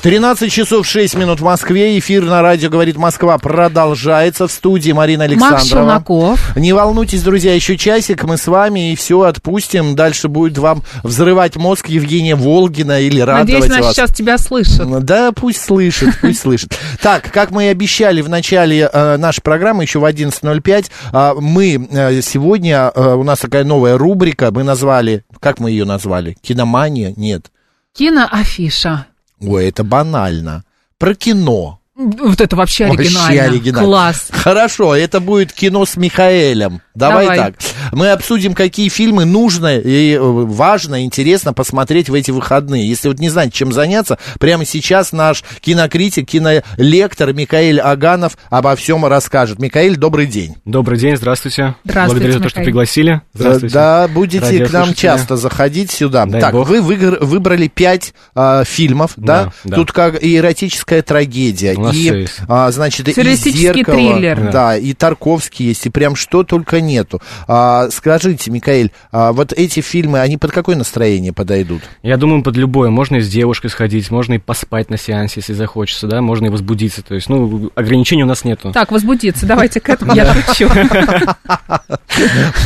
13 часов 6 минут в Москве. Эфир на радио «Говорит Москва» продолжается. В студии Марина Александрова. Макс Челноков. Не волнуйтесь, друзья, еще часик мы с вами и все отпустим. Дальше будет вам взрывать мозг Евгения Волгина или радовать Надеюсь, она вас. сейчас тебя слышит. Да, пусть слышит, пусть слышит. Так, как мы и обещали в начале э, нашей программы, еще в 11.05, э, мы э, сегодня, э, у нас такая новая рубрика, мы назвали, как мы ее назвали? Киномания? Нет. Киноафиша. Ой, это банально. Про кино. Вот это вообще оригинально. Вообще оригинально. Класс. Хорошо, это будет кино с Михаэлем. Давай, Давай. так. Мы обсудим, какие фильмы нужно и э, важно, интересно посмотреть в эти выходные. Если вот не знаете, чем заняться, прямо сейчас наш кинокритик, кинолектор Михаил Аганов обо всем расскажет. Михаил, добрый день. Добрый день, здравствуйте. Здравствуйте, Благодарю за то, что пригласили. Здравствуйте. Да, будете к нам часто заходить сюда. Дай так, бог. вы выгр- выбрали пять а, фильмов, да? Да, да. Тут как и эротическая трагедия, и, а, значит, и зеркало, триллер. да, и Тарковский есть, и прям что только нету. А, скажите, Микаэль, а, вот эти фильмы, они под какое настроение подойдут? Я думаю, под любое. Можно и с девушкой сходить, можно и поспать на сеансе, если захочется, да, можно и возбудиться. То есть, ну, ограничений у нас нету. Так, возбудиться. Давайте к этому. Я шучу.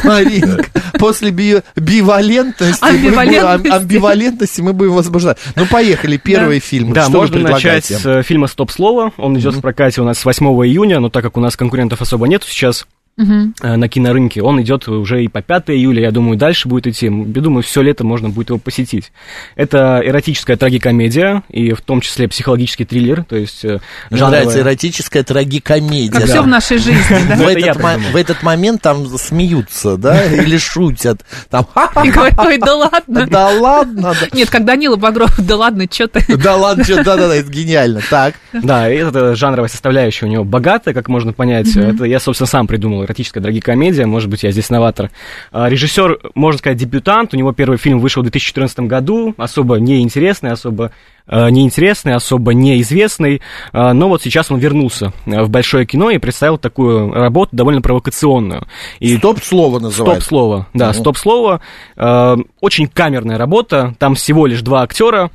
Маринка, после би- бивалентности, мы будем- Амбивалентности. ам- амбивалентности мы будем возбуждать. Ну, поехали, первый фильм. Да, можно начать с э, фильма «Стоп-слово». Он идет в прокате у нас с 8 июня, но так как у нас конкурентов особо нету сейчас Э, на кинорынке, он идет уже и по 5 июля, я думаю, дальше будет идти. Я думаю, все лето можно будет его посетить. Это эротическая трагикомедия, и в том числе психологический триллер, то есть э, Мне жанровая- нравится эротическая трагикомедия. Как да. все в нашей жизни, да? В Ну, этот, мо- в этот момент там смеются, да, или шутят. Там, И говорит, ой, да ладно. да ладно, да. Нет, как Данила Багров, да ладно, что ты. Да ладно, чё, да-да-да, это гениально. Так, Да, и эта жанровая составляющая у него богатая, как можно понять. Это я, собственно, сам придумал. Эротическая трагикомедия, может быть, я здесь новатор. А, Режиссер, можно сказать, дебютант. У него первый фильм вышел в 2014 году. Особо неинтересный, особо э, неинтересный, особо неизвестный. А, Но вот сейчас он вернулся в большое кино и представил такую работу довольно провокационную. И стоп-слово называют. Стоп-слово, да, Ну. стоп-слово. Очень камерная работа, там всего лишь два актера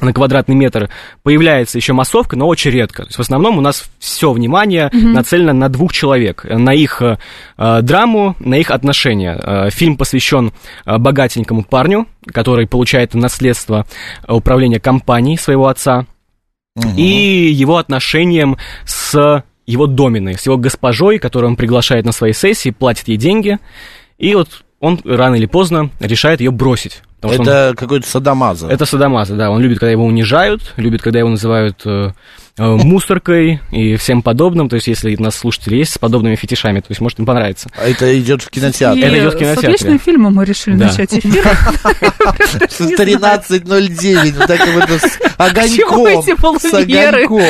на квадратный метр. Появляется еще массовка, но очень редко. То есть в основном у нас все внимание нацелено на двух человек, на их э, э, драму, на их отношения. Э, фильм посвящен э, богатенькому парню, который получает наследство управления компанией своего отца Мгм. и его отношениям с его доминой, с его госпожой, которую он приглашает на свои сессии, платит ей деньги, и вот он рано или поздно решает ее бросить. Что он- Это какой-то садомаза. это садомаза, да, он любит, когда его унижают, любит, когда его называют э, мусоркой и всем подобным, то есть если у нас слушатели есть с подобными фетишами, то есть может им понравится. А Это идет в кинотеатре. Это идет в с кинотеатре. отличным фильмом мы решили Да. начать эфир. С 13.09, вот так вот с огоньком. эти С огоньком.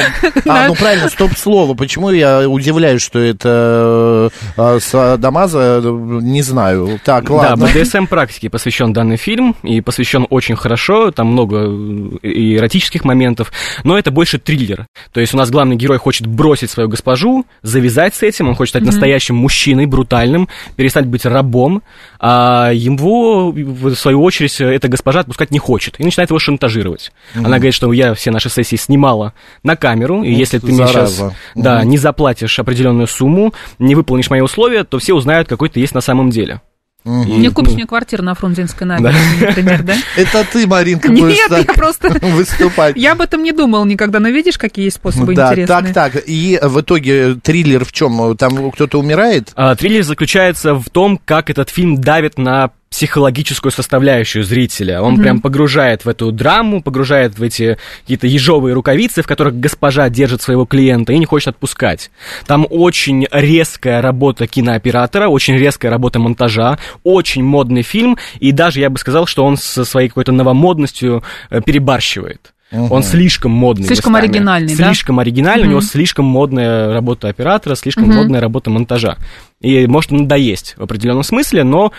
А, ну правильно, стоп-слово. Почему я удивляюсь, что это э, садомаза, не знаю. Так, ладно. Да, БДСМ-практике посвящен данный фильм, и посвящен очень хорошо, там много э, и эротических моментов, но это больше триллер. То есть у нас главный герой хочет бросить свою госпожу, завязать с этим, он хочет стать настоящим мужчиной, брутальным, перестать быть рабом, а его, в свою очередь, эта госпожа отпускать не хочет, и начинает его шантажировать. Она говорит, что я все наши сессии снимала на камеру, и Ух если ты, ты мне сейчас зараза. да, не заплатишь определенную сумму, не выполнишь мои условия, то все узнают, какой ты есть на самом деле. И, Не купишь ну, мне квартиру на Фрунзенской набережной, например, да? Это ты, Маринка, будешь Нет, я так просто... выступать. Я об этом не думал никогда, но видишь, какие есть способы Да, интересные. так, так. И в итоге триллер в чем? Там кто-то умирает? А, триллер заключается в том, как этот фильм давит на психологическую составляющую зрителя. Он прям погружает в эту драму, погружает в эти какие-то ежовые рукавицы, в которых госпожа держит своего клиента и не хочет отпускать. Там очень резкая работа кинооператора, очень резкая работа монтажа, очень модный фильм, и даже я бы сказал, что он со своей какой-то новомодностью э, перебарщивает. Он слишком модный. Слишком местами. оригинальный, да? Слишком оригинальный, у него слишком модная работа оператора, слишком модная работа монтажа. И может надоесть в определенном смысле, но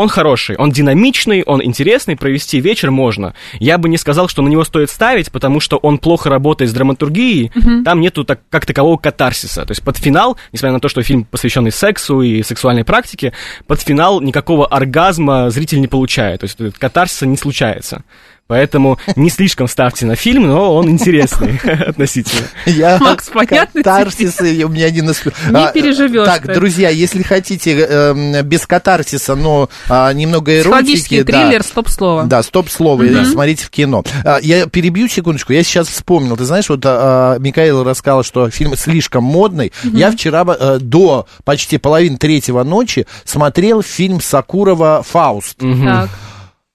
он хороший, он динамичный, он интересный, провести вечер можно. Я бы не сказал, что на него стоит ставить, потому что он плохо работает с драматургией, там нету так, как такового катарсиса. То есть под финал, несмотря на то, что фильм посвященный сексу и сексуальной практике, под финал никакого оргазма зритель не получает. То есть катарсиса не случается. Поэтому не слишком ставьте на фильм, но он интересный относительно. Я Макс, понятно катарсисы у меня не насп... Не А, переживёшь Так, ты. друзья, если хотите эм, без катарсиса, но а, немного эротики, да, триллер, стоп-слово. Да, стоп-слово, смотрите в кино. А, Я перебью секундочку, я сейчас вспомнил. Ты знаешь, вот а, Микаэла рассказала, что фильм слишком модный. Я вчера э, до почти половины третьего ночи смотрел фильм Сакурова «Фауст». Так.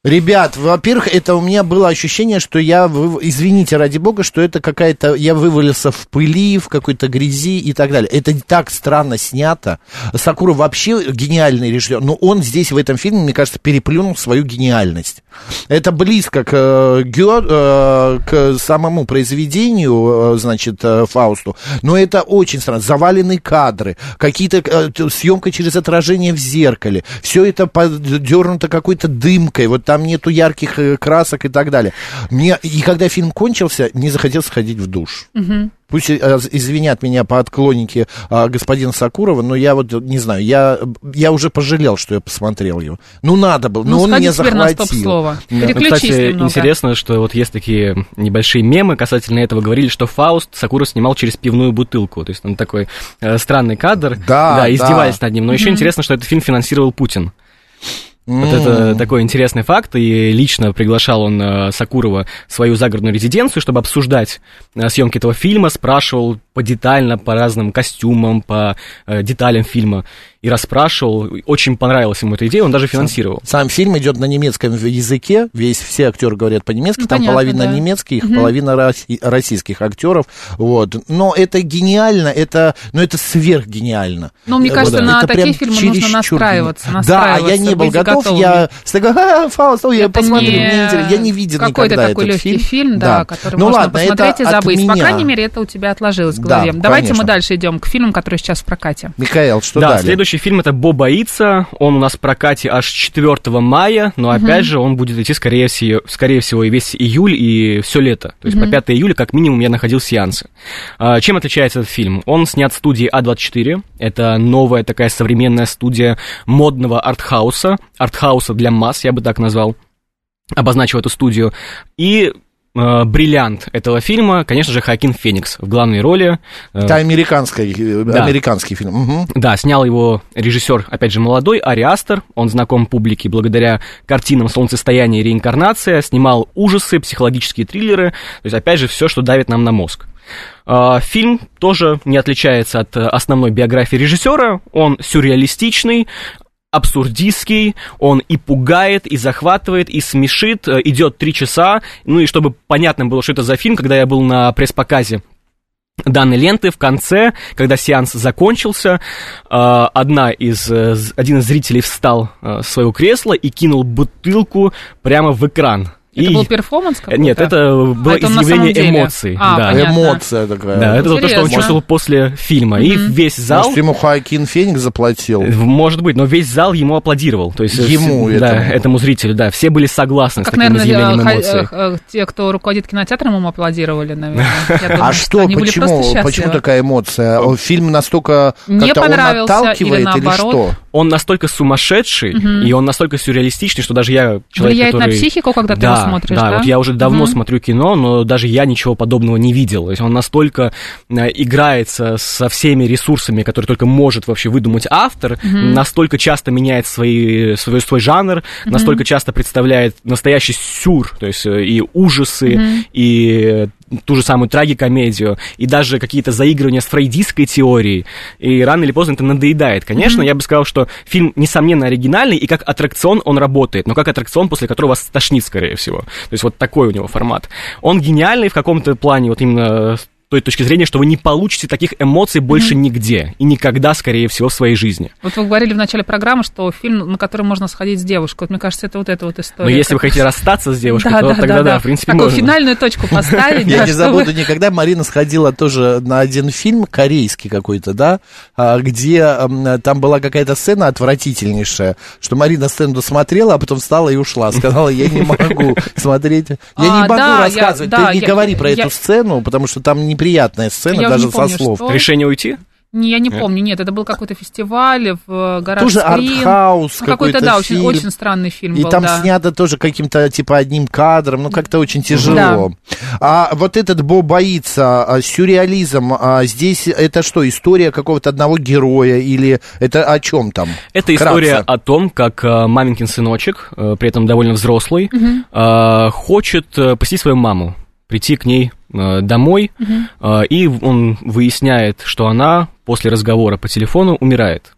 Ребят, во-первых, это у меня было ощущение, что я, извините ради бога, что это какая-то, я вывалился в пыли, в какой-то грязи и так далее. Это так странно снято. Сакуров вообще гениальный режиссер, но он здесь в этом фильме, мне кажется, переплюнул свою гениальность. Это близко к, э, э, к самому произведению, э, значит, Фаусту, но это очень странно. Заваленные кадры, какие-то съемка через отражение в зеркале, все это подернуто какой-то дымкой, вот там нету ярких э, красок и так далее. Мне, и когда фильм кончился, не захотелось сходить в душ. Пусть э, извинят меня по отклоннике а, господина Сакурова, но я вот не знаю, я, я уже пожалел, что я посмотрел его. Ну, надо было, но Ну, он сходи меня на захватил. стоп-слово. Да. Ну, кстати, немного. интересно, что вот есть такие небольшие мемы касательно этого. Говорили, что Фауст Сакура снимал через пивную бутылку. То есть там такой э, странный кадр. Да, да. издевались над ним. Но еще интересно, что этот фильм финансировал Путин. Вот это такой интересный факт, и лично приглашал он э, Сакурова в свою загородную резиденцию, чтобы обсуждать э, съемки этого фильма, спрашивал подетально по разным костюмам, по э, деталям фильма, и расспрашивал. Очень понравилась ему эта идея, он даже финансировал. Сам фильм идет на немецком языке, весь все актеры говорят по-немецки, Ну, там понятно, половина да. немецких, половина роси- российских актеров, вот. Но это гениально, это, ну это сверхгениально. Ну, мне Вот, кажется, да. на Это такие прям фильмы нужно настраиваться, гениально. Да, а я настраиваться, не был готов, готовым. я такой, а, Фауст, я посмотрю, не мне интересно. я не видел какой-то никогда такой этот легкий фильм, да, который ну, можно ладно, посмотреть это и забыть. По крайней мере, это у тебя отложилось в Да. Давайте конечно. мы дальше идем к фильмам, которые сейчас в прокате. Михаил, что да, далее? следующий фильм это «Бо боится». Он у нас в прокате аж 4 мая, но опять же он будет идти, скорее всего, скорее всего и весь июль, и все лето. То есть по 5 июля как минимум я находил сеансы. А, чем отличается этот фильм? Он снят в студии А24. Это новая такая современная студия модного артхауса. Артхауса для масс, я бы так назвал. Обозначил эту студию. И бриллиант этого фильма, конечно же, Хакин Феникс в главной роли. Э, Это американский, э, Да. американский фильм. Мгм. да, снял его режиссер, опять же, молодой, Ари Астер. Он знаком публике благодаря картинам «Солнцестояние» и «Реинкарнация». Снимал ужасы, психологические триллеры. То есть, опять же, все, что давит нам на мозг. Фильм тоже не отличается от э, основной биографии режиссера. Он сюрреалистичный, абсурдистский, он и пугает, и захватывает, и смешит, э, идет три часа. Ну и чтобы понятно было, что это за фильм, когда я был на пресс-показе данной ленты в конце, когда сеанс закончился, э, одна из, э, один из зрителей встал с своего кресла и кинул бутылку прямо в экран. Это И- был перформанс какой-то? Нет, это было А это он на самом изъявление эмоций. А, да. понятно. Эмоция такая. Да, это то, что он Интересно. чувствовал после фильма. И весь зал... Может, ему Хоакин Феникс заплатил? э, Может быть, но весь зал ему аплодировал. То есть, э, Ему, да, этому. этому зрителю, да. Все были согласны Как, с таким наверное, изъявлением эмоций. э, э, те, кто руководит кинотеатром, ему аплодировали, наверное. А что, почему, почему такая эмоция? Фильм настолько Не как-то он понравился отталкивает или наоборот? что? Он настолько сумасшедший, и он настолько сюрреалистичный, что даже я человек, Влияет на который... психику, когда ты да, его смотришь, да? да? вот я уже давно смотрю кино, но даже я ничего подобного не видел. То есть он настолько э, играется со всеми ресурсами, которые только может вообще выдумать автор, настолько часто меняет свои, свой, свой жанр, настолько часто представляет настоящий сюр, то есть э, и ужасы, и ту же самую трагикомедию, и даже какие-то заигрывания с фрейдистской теорией, и рано или поздно это надоедает. Конечно, я бы сказал, что фильм, несомненно, оригинальный, и как аттракцион он работает, но как аттракцион, после которого вас стошнит, скорее всего. То есть вот такой у него формат. Он гениальный в каком-то плане, вот именно с той точки зрения, что вы не получите таких эмоций больше нигде и никогда, скорее всего, в своей жизни. Вот вы говорили в начале программы, что фильм, на который можно сходить с девушкой. Вот мне кажется, это вот эта вот история. Но если вы как- хотите расстаться с девушкой, Да, то да, тогда да, да, да. в принципе, Такую можно. финальную точку поставить. Я не забуду никогда. Марина сходила тоже на один фильм, корейский какой-то, да, а, где там была какая-то сцена отвратительнейшая, что Марина сцену досмотрела, а потом встала и ушла. Сказала, я не могу смотреть. Я А, не могу да, я- рассказывать. Ты не говори про эту сцену, потому что там неприятная сцена, Я даже не со помню, слов. что. Решение уйти? Не, я не помню, нет, это был какой-то фестиваль в гараж Тоже артхаус Ну, какой-то, какой-то да, очень, фильм. очень странный фильм И был, там да. снято тоже каким-то, типа, одним кадром, ну, как-то очень тяжело. А вот этот Бо боится, а, сюрреализм, а, здесь это что, история какого-то одного героя или это о чем там? Это Вкратце. история о том, как э, маменькин сыночек, э, при этом довольно взрослый, э, хочет э, посетить свою маму, прийти к ней э, домой, э, и он выясняет, что она после разговора по телефону умирает.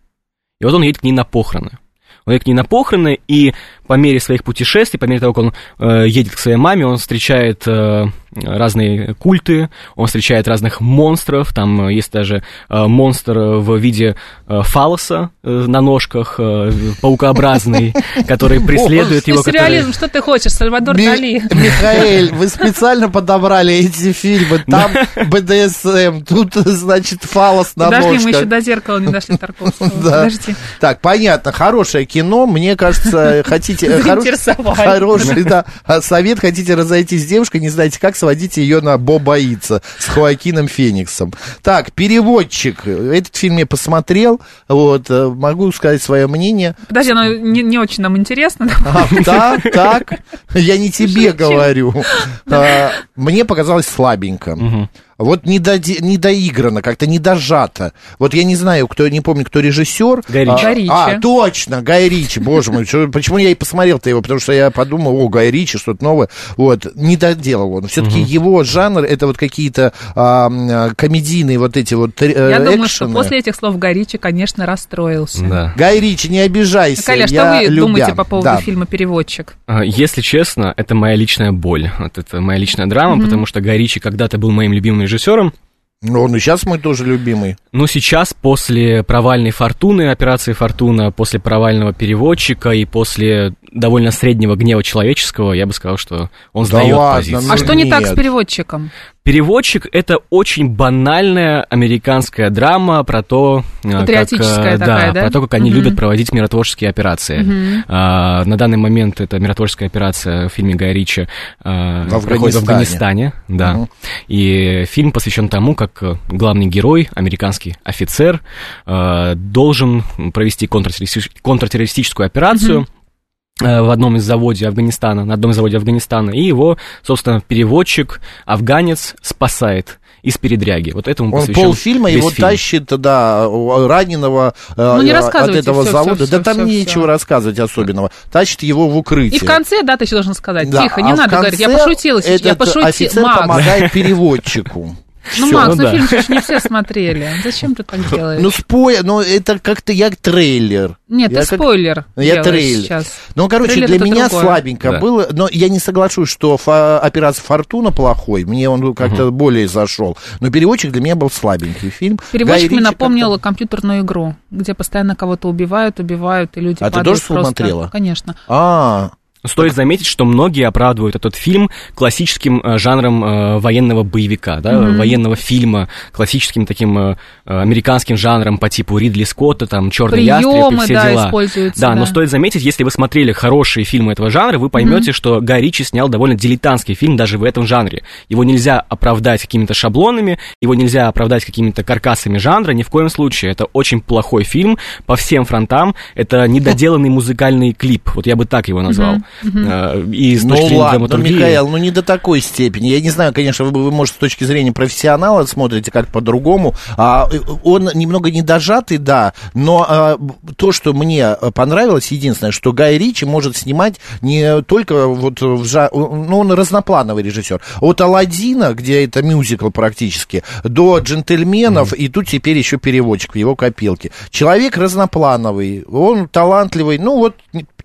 И вот он едет к ней на похороны. Он едет к ней на похороны, и по мере своих путешествий, по мере того, как он э, едет к своей маме, он встречает э, разные культы, он встречает разных монстров, там э, есть даже э, монстр в виде э, фалоса э, на ножках, э, паукообразный, который преследует его. сюрреализм, что ты хочешь, Сальвадор Дали? Михаэль, вы специально подобрали эти фильмы. Там БДСМ, тут, значит, фалос на Подожди, мы еще ножках. до зеркала не дошли Тарковского. Подожди. Так, понятно, хорошее кино. Мне кажется, хотите... э, хоро- Заинтересовали. Хороший, да. а Совет, хотите разойтись с девушкой, не знаете как, сводите ее на Бо боится с Хоакином Фениксом. Так, переводчик. Этот фильм я посмотрел. Вот, э, могу сказать свое мнение. Подожди, оно не, не очень нам интересно. А, так, так, я не тебе говорю. А, Мне показалось слабенько. Вот не, доди- не доиграно, как-то не дожато. Вот я не знаю, кто, не помню, кто режиссер. Гай Ричи. А, Гай Ричи. а, точно, Гай Ричи, боже мой. что- почему я и посмотрел-то его? Потому что я подумал, о, Гай Ричи, что-то новое. Вот, не доделал он. Все-таки его жанр, это вот какие-то а, комедийные вот эти вот э, Я думаю, что экшены. после этих слов Горичи, конечно, расстроился. Да. Гай Ричи, не обижайся. Коля, что я вы любя. думаете по поводу Да. фильма «Переводчик»? А, Если честно, это моя личная боль. Вот это моя личная драма, потому что Гай Ричи когда-то был моим любимым режиссером. Ну, он и сейчас мой тоже любимый. Но сейчас, после провальной «Фортуны», операции «Фортуна», после провального переводчика и после довольно среднего гнева человеческого, я бы сказал, что он Да сдает ладно, позицию. ну а что не так с переводчиком? Переводчик это очень банальная американская драма про то, э, как, Патриотическая э, такая, да? про то, как они Мгм. любят проводить миротворческие операции. А, на данный момент это миротворческая операция в фильме Гая Ричи э, В проходит в Афганистане. Афганистане, да. Мгм. И фильм посвящен тому, как главный герой, американский офицер, должен провести контртеррористи- контртеррористическую операцию э, в одном из заводов Афганистана, на одном из заводов Афганистана, и его, собственно, переводчик, афганец, спасает из передряги. Вот этому Он посвящен полфильма весь его фильм. тащит, да, раненого э, Ну, не э, от этого всё, завода. всё, да всё, там всё, нечего всё. рассказывать особенного. Тащит его в укрытие. И в конце, да, ты еще должен сказать. Да, Тихо, не а в надо говорить. Я пошутила сейчас. Я пошутила. офицер Макс, помогает переводчику. Ну. Макс, ну ну да. фильм же не все смотрели. Зачем ты так делаешь? Ну, спой, ну, это как-то я трейлер. Нет, я ты как- спойлер Я делаешь трейлер. сейчас. Ну, короче, Трейлер для меня другое. слабенько Да. было, но я не соглашусь, что фа- операция Фортуна плохой, мне он как-то более зашел. Но переводчик для меня был слабенький фильм. Переводчик мне напомнил как-то- компьютерную игру, где постоянно кого-то убивают, убивают, и люди А ты тоже просто. смотрела? Конечно. А, Стоит заметить, что многие оправдывают этот фильм классическим э, жанром э, военного боевика, да, военного фильма, классическим таким э, э, американским жанром по типу Ридли Скотта, там Черный ястреб и все да, дела. используются. Да, но стоит заметить, если вы смотрели хорошие фильмы этого жанра, вы поймете, что Гай Ричи снял довольно дилетантский фильм даже в этом жанре. Его нельзя оправдать какими-то шаблонами, его нельзя оправдать какими-то каркасами жанра, ни в коем случае. Это очень плохой фильм по всем фронтам. Это недоделанный музыкальный клип, вот я бы так его назвал. Э, и с Ну точки зрения ладно, ну, драматургии- Михаил, ну не до такой степени. Я не знаю, конечно, вы, вы, может, с точки зрения профессионала смотрите как по-другому. А, э, он немного недожатый, да, но а, то, что мне понравилось, единственное, что Гай Ричи может снимать не только вот в жа... Ну, он разноплановый режиссер. От Алладина, где это мюзикл практически, до джентльменов, и тут теперь еще переводчик в его копилке. Человек разноплановый, он талантливый, ну вот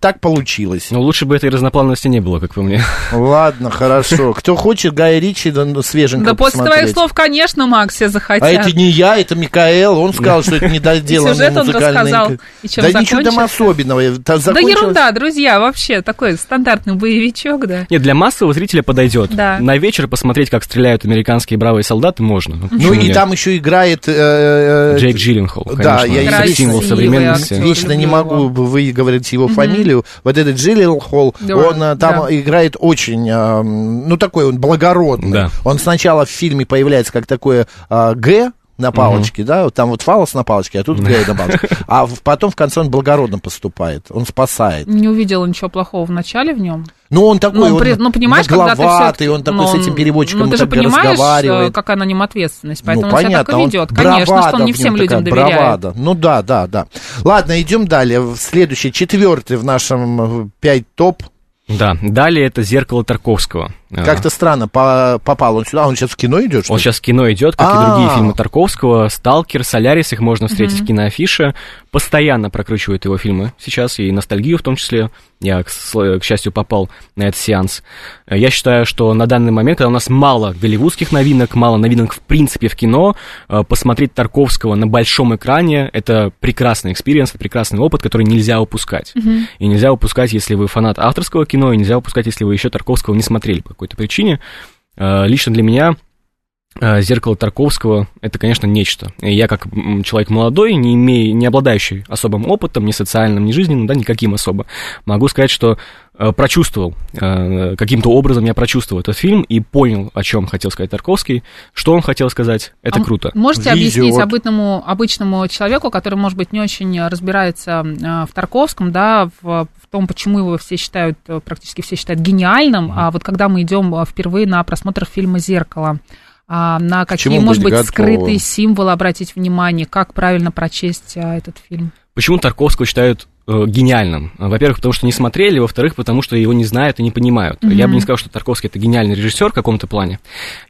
так получилось. Ну, лучше бы этой разноплановости не было, как по мне. Ладно, хорошо. Кто хочет Гая Ричи, да, ну, свеженько Да после твоих слов, конечно, Макс, все захотят. А это не я, это Микаэл. Он сказал, что это недоделанный Сюжет он музыкальный... рассказал. И чем да ничего там особенного. Да ерунда, друзья, вообще такой стандартный боевичок, да. Нет, для массового зрителя подойдет. Да. На вечер посмотреть, как стреляют американские бравые солдаты, можно. Ну почему и там еще играет... э, э, Джейк Джилленхол, Да, я символ современности. Вечно не могу выговорить его фамилию. Вот этот Джилл Холл, Да, он э, там да. играет очень, э, ну, такой он благородный. Да. Он сначала в фильме появляется как такое э, Г, на палочке, да, вот там вот фалос на палочке, а тут Г на палочке. А потом в конце он благородно поступает, он спасает. Не увидела ничего плохого в начале в нем. Ну, он такой, Ну, он при- ну, понимаешь, когда ты нагловатый, всё- он такой ну, с этим переводчиком Ну, ты же понимаешь, разговаривает. э, какая на нем ответственность, Ну, поэтому он себя так и ведет. Конечно, что он не всем людям такая, доверяет. бравада. Ну да, да, да. Ладно, идем далее. Следующий, четвертый в нашем э, пять топ. Да, далее это «Зеркало Тарковского». Как-то странно по- попал он сюда. Он сейчас в кино идет, что Он сейчас в кино идет, как и А. другие фильмы Тарковского. «Сталкер», «Солярис», их можно встретить в киноафише. Постоянно прокручивают его фильмы сейчас, и «Ностальгию» в том числе. Я, к, к счастью, попал на этот сеанс. Я считаю, что на данный момент, когда у нас мало голливудских новинок, мало новинок в принципе в кино, э, посмотреть Тарковского на большом экране — это прекрасный experience, прекрасный опыт, который нельзя упускать. И нельзя упускать, если вы фанат авторского кино, и нельзя упускать, если вы еще Тарковского не смотрели по какой-то причине. Э, Лично для меня зеркало Тарковского это, конечно, нечто. И я, как человек молодой, не имея, не обладающий особым опытом, ни социальным, ни жизненным, да, никаким особо, могу сказать, что э, прочувствовал, э, каким-то образом я прочувствовал этот фильм и понял, о чем хотел сказать Тарковский, что он хотел сказать. Это А круто. Можете Везет. объяснить обычному, обычному человеку, который, может быть, не очень разбирается э, в Тарковском, да, в, в том, почему его все считают, э, практически все считают гениальным, а вот когда мы идем э, впервые на просмотр фильма «Зеркало», а на какие, может быть готовым? скрытые символы обратить внимание, как правильно прочесть а, этот фильм? Почему Тарковского считают гениальным? Во-первых, потому что не смотрели, во-вторых, потому что его не знают и не понимают. Я бы не сказал, что Тарковский это гениальный режиссер в каком-то плане.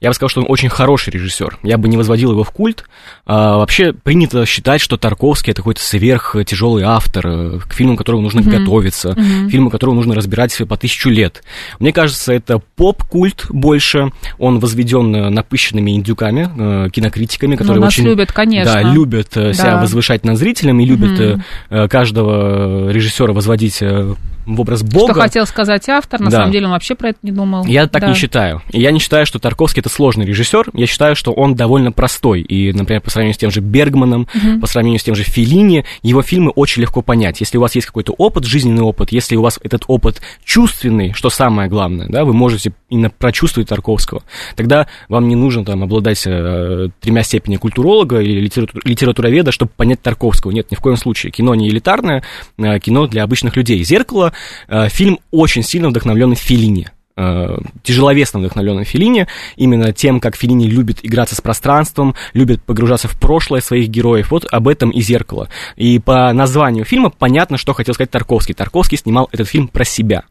Я бы сказал, что он очень хороший режиссер. Я бы не возводил его в культ. А, вообще принято считать, что Тарковский это какой-то сверх тяжелый автор, э, к фильму, к которому нужно готовиться, фильму, которому нужно разбирать по тысячу лет. Мне кажется, это поп-культ больше. Он возведен э, напыщенными индюками, э, кинокритиками, которые Ну, очень любят, конечно. да, любят э, себя Да. возвышать над зрителем и любят э, э, каждого режиссера возводить э, в образ Бога. Что хотел сказать автор, на Да. самом деле он вообще про это не думал. Я так Да. не считаю. Я не считаю, что Тарковский это сложный режиссер. Я считаю, что он довольно простой. И, например, по сравнению с тем же Бергманом, по сравнению с тем же Феллини, его фильмы очень легко понять. Если у вас есть какой-то опыт, жизненный опыт, если у вас этот опыт чувственный, что самое главное, да, вы можете именно прочувствовать Тарковского, тогда вам не нужно там обладать э, тремя степенями культуролога или литератур- литературоведа, чтобы понять Тарковского. Нет, ни в коем случае. Кино не элитарное, э, кино для обычных людей. «Зеркало» э, фильм очень сильно вдохновленный Феллини э, тяжеловесно вдохновленный Филини, именно тем, как Филини любит играться с пространством, любит погружаться в прошлое своих героев. Вот об этом и «Зеркало». И по названию фильма понятно, что хотел сказать Тарковский. Тарковский снимал этот фильм про себя.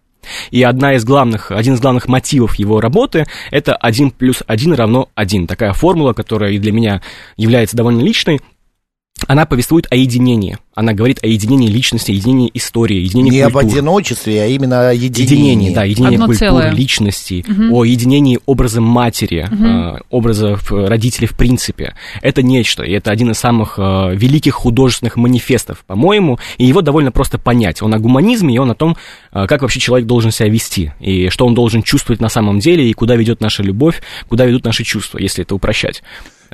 И одна из главных, один из главных мотивов его работы – это 1 плюс 1 равно 1. Такая формула, которая и для меня является довольно личной. Она повествует о единении. Она говорит о единении личности, единении истории, единении Не об культур. одиночестве, а именно о единении. Единение, да, единение Одно культуры, целое. личности, о единении образа матери, э, образа родителей в принципе. Это нечто, и это один из самых э, великих художественных манифестов, по-моему, и его довольно просто понять. Он о гуманизме, и он о том, э, как вообще человек должен себя вести, и что он должен чувствовать на самом деле, и куда ведет наша любовь, куда ведут наши чувства, если это упрощать.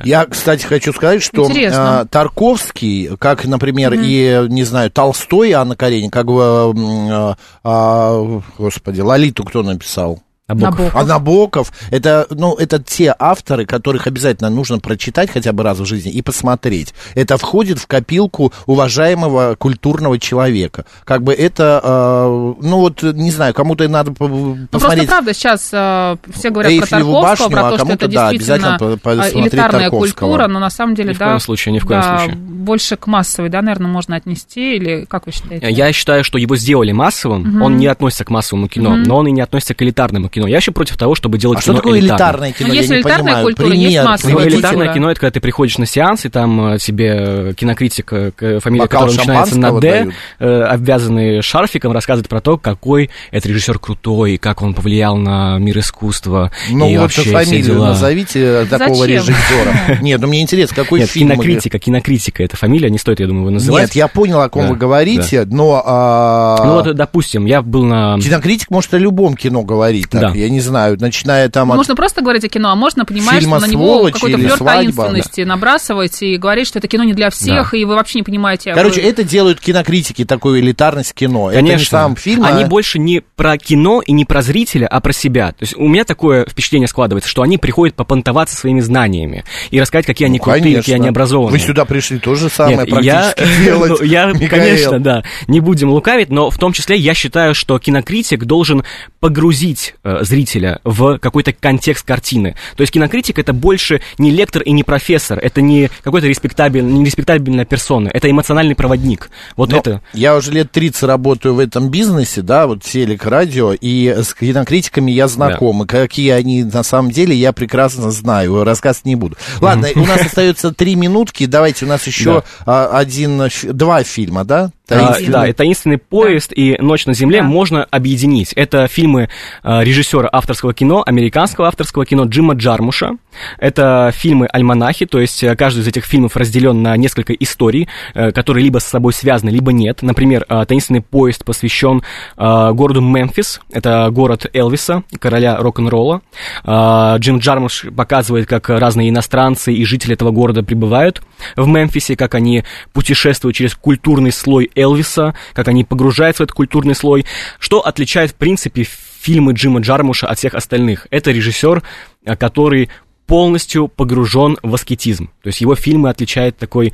Я, кстати, хочу сказать, что Интересно. э, Тарковский, как, например, и, не знаю, Толстой, Анна Каренина, как э, а, господи, Лолиту кто написал? Набоков. А Набоков, это, ну, это те авторы, которых обязательно нужно прочитать хотя бы раз в жизни и посмотреть. Это входит в копилку уважаемого культурного человека. Как бы это, э, ну вот, не знаю, кому-то надо по- Ну, просто посмотреть. правда сейчас э, все говорят Эйфелеву про Тарковского, башню, про а то, что кому-то, это да, действительно посмотреть элитарная Тарковского. культура, но на самом деле, Ни в да, коем случае, ни в коем да, случае. больше к массовой, да, наверное, можно отнести, или как вы считаете? Я считаю, что его сделали массовым, он не относится к массовому кино, но он и не относится к элитарному кино. Я вообще против того, чтобы делать А что кино такое элитарным. элитарное кино? Ну, Я есть не элитарная понимаю. культура, есть Пример массовая Ну, приводите. культура. элитарное кино это когда ты приходишь на сеанс, и там э, тебе кинокритик, э, фамилия Бокал которого начинается на Д, дают. э, обвязанный шарфиком, рассказывает про то, какой это режиссер крутой, как он повлиял на мир искусства Ну, и вот вообще все фамилию дела. назовите такого Зачем? режиссера. Нет, ну мне интересно, какой Нет, фильм... кинокритика, кинокритика, это фамилия, не стоит, я думаю, его называть. Нет, я понял, о ком Да, вы говорите, но... а, Ну вот, допустим, я был на... Кинокритик может о любом кино говорить, так, Да. я не знаю, начиная там от... Можно просто говорить о кино, а можно, понимаешь, что на него какой-то флер таинственности набрасывать и говорить, что это кино не для всех, и вы вообще не понимаете. Короче, вы- это делают кинокритики, такую элитарность кино. Конечно. Это не сам фильм, Они а- больше не про кино и не про зрителя, а про себя. То есть у меня такое впечатление складывается, что они приходят попонтоваться своими знаниями и рассказать, какие они Ну, крутые, конечно. какие они образованные. Вы сюда пришли то же самое Нет, я, практически делать. ну, я, Михаил. конечно, да, не будем лукавить, но в том числе я считаю, что кинокритик должен погрузить э, зрителя в какой-то контекст картины. То есть кинокритик это больше не лектор и не профессор, это не какой-то респектабельный, не респектабельная персона, это эмоциональный проводник. Вот Но это. Я уже лет 30 работаю в этом бизнесе, да, вот телек, радио, и с кинокритиками я знаком, и какие они на самом деле, я прекрасно знаю, рассказывать не буду. Ладно, у нас остается три минутки, давайте у нас еще а, один, два фильма, да? А, Таинственный. да, и «Таинственный поезд» и «Ночь на земле» Да. можно объединить. Это фильмы а, режиссера авторского кино, американского авторского кино Джима Джармуша. Это фильмы альманахи, то есть э, каждый из этих фильмов разделен на несколько историй, э, которые либо с собой связаны, либо нет. Например, а, «Таинственный поезд» посвящен а, городу Мемфис. Это город Элвиса, короля рок-н-ролла. А, Джим Джармуш показывает, как разные иностранцы и жители этого города прибывают в Мемфисе, как они путешествуют через культурный слой Элвиса, как они погружаются в этот культурный слой. Что отличает, в принципе, фильмы Джима Джармуша от всех остальных? Это режиссер, э, который полностью погружен в аскетизм. То есть его фильмы отличает такой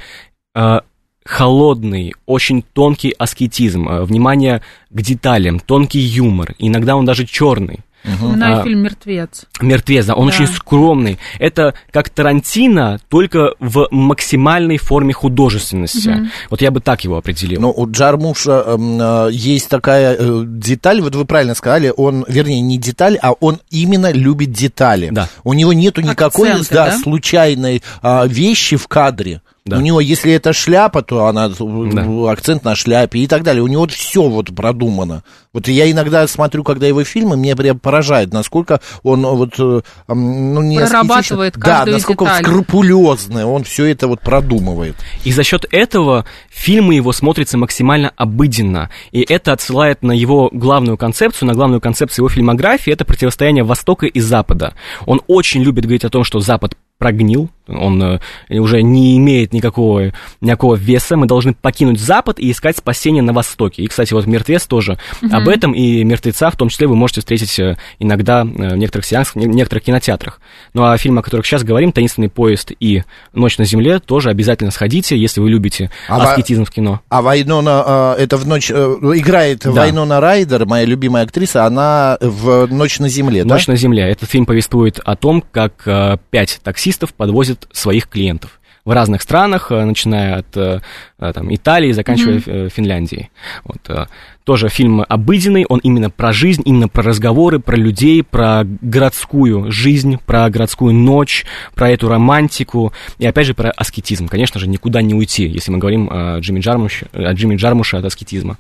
э, холодный, очень тонкий аскетизм, э, внимание к деталям, тонкий юмор, иногда он даже черный. Вспоминаю А, фильм «Мертвец». Мертвец, да, он Да. очень скромный. Это как Тарантино, только в максимальной форме художественности. Вот я бы так его определил. Ну, у Джармуша эм, э, есть такая э, деталь, вот вы правильно сказали, он, вернее, не деталь, а он именно любит детали. Да. У него нету никакой Акценты, да, да? случайной а, вещи в кадре. Да. У него, если это шляпа, то она э, акцент на шляпе и так далее. У него все вот продумано. Вот я иногда смотрю, когда его фильмы, меня прям поражает, насколько он вот э, ну, не Прорабатывает аскетичен. Да, каждую насколько деталь. он скрупулезный, он все это вот продумывает. И за счет этого фильмы его смотрятся максимально обыденно. И это отсылает на его главную концепцию, на главную концепцию его фильмографии, это противостояние Востока и Запада. Он очень любит говорить о том, что Запад прогнил, он э, уже не имеет никакого, никакого веса, мы должны покинуть Запад и искать спасение на Востоке. И, кстати, вот «Мертвец» тоже об этом, и «Мертвеца» в том числе вы можете встретить э, иногда э, в некоторых сеансах, в не- некоторых кинотеатрах. Ну а фильмы, о которых сейчас говорим, «Таинственный поезд» и «Ночь на земле» тоже обязательно сходите, если вы любите А аскетизм в кино. А Вайнона, это в ночь, играет Да. Вайнона Райдер, моя любимая актриса, она в «Ночь на земле», да? «Ночь на земле». Этот фильм повествует о том, как пять таксистов подвозят своих клиентов в разных странах, э, начиная от э, э, там, Италии, заканчивая э, Финляндией. Вот, тоже фильм обыденный, он именно про жизнь, именно про разговоры, про людей, про городскую жизнь, про городскую ночь, про эту романтику и, опять же, про аскетизм. Конечно же, никуда не уйти, если мы говорим о Джимми Джармуше, о Джимми Джармуше от аскетизма.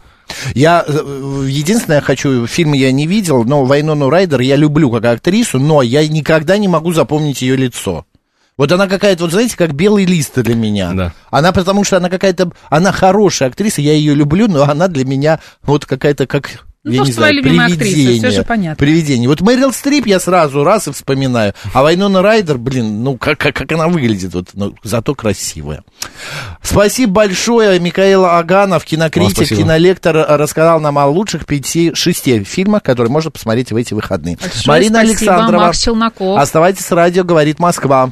Я, единственное, хочу, фильмы я не видел, но Вайнону Райдер я люблю как актрису, но я никогда не могу запомнить ее лицо. Вот она какая-то, вот знаете, как белый лист для меня. Да. Она потому что она какая-то, она хорошая актриса, я ее люблю, но она для меня вот какая-то как Ну, я потому не что твоя знаю, любимая актриса, привидение. всё же понятно. Привидение. Вот Мэрил Стрип я сразу раз и вспоминаю. А Вайнона Райдер, блин, ну как, как, как она выглядит, вот, ну, зато красивая. Спасибо большое, Михаил Аганов, кинокритик, спасибо. кинолектор, рассказал нам о лучших пяти, шести фильмах, которые можно посмотреть в эти выходные. Большое Марина спасибо, Александрова. Макс Челноков. Оставайтесь с радио, говорит Москва.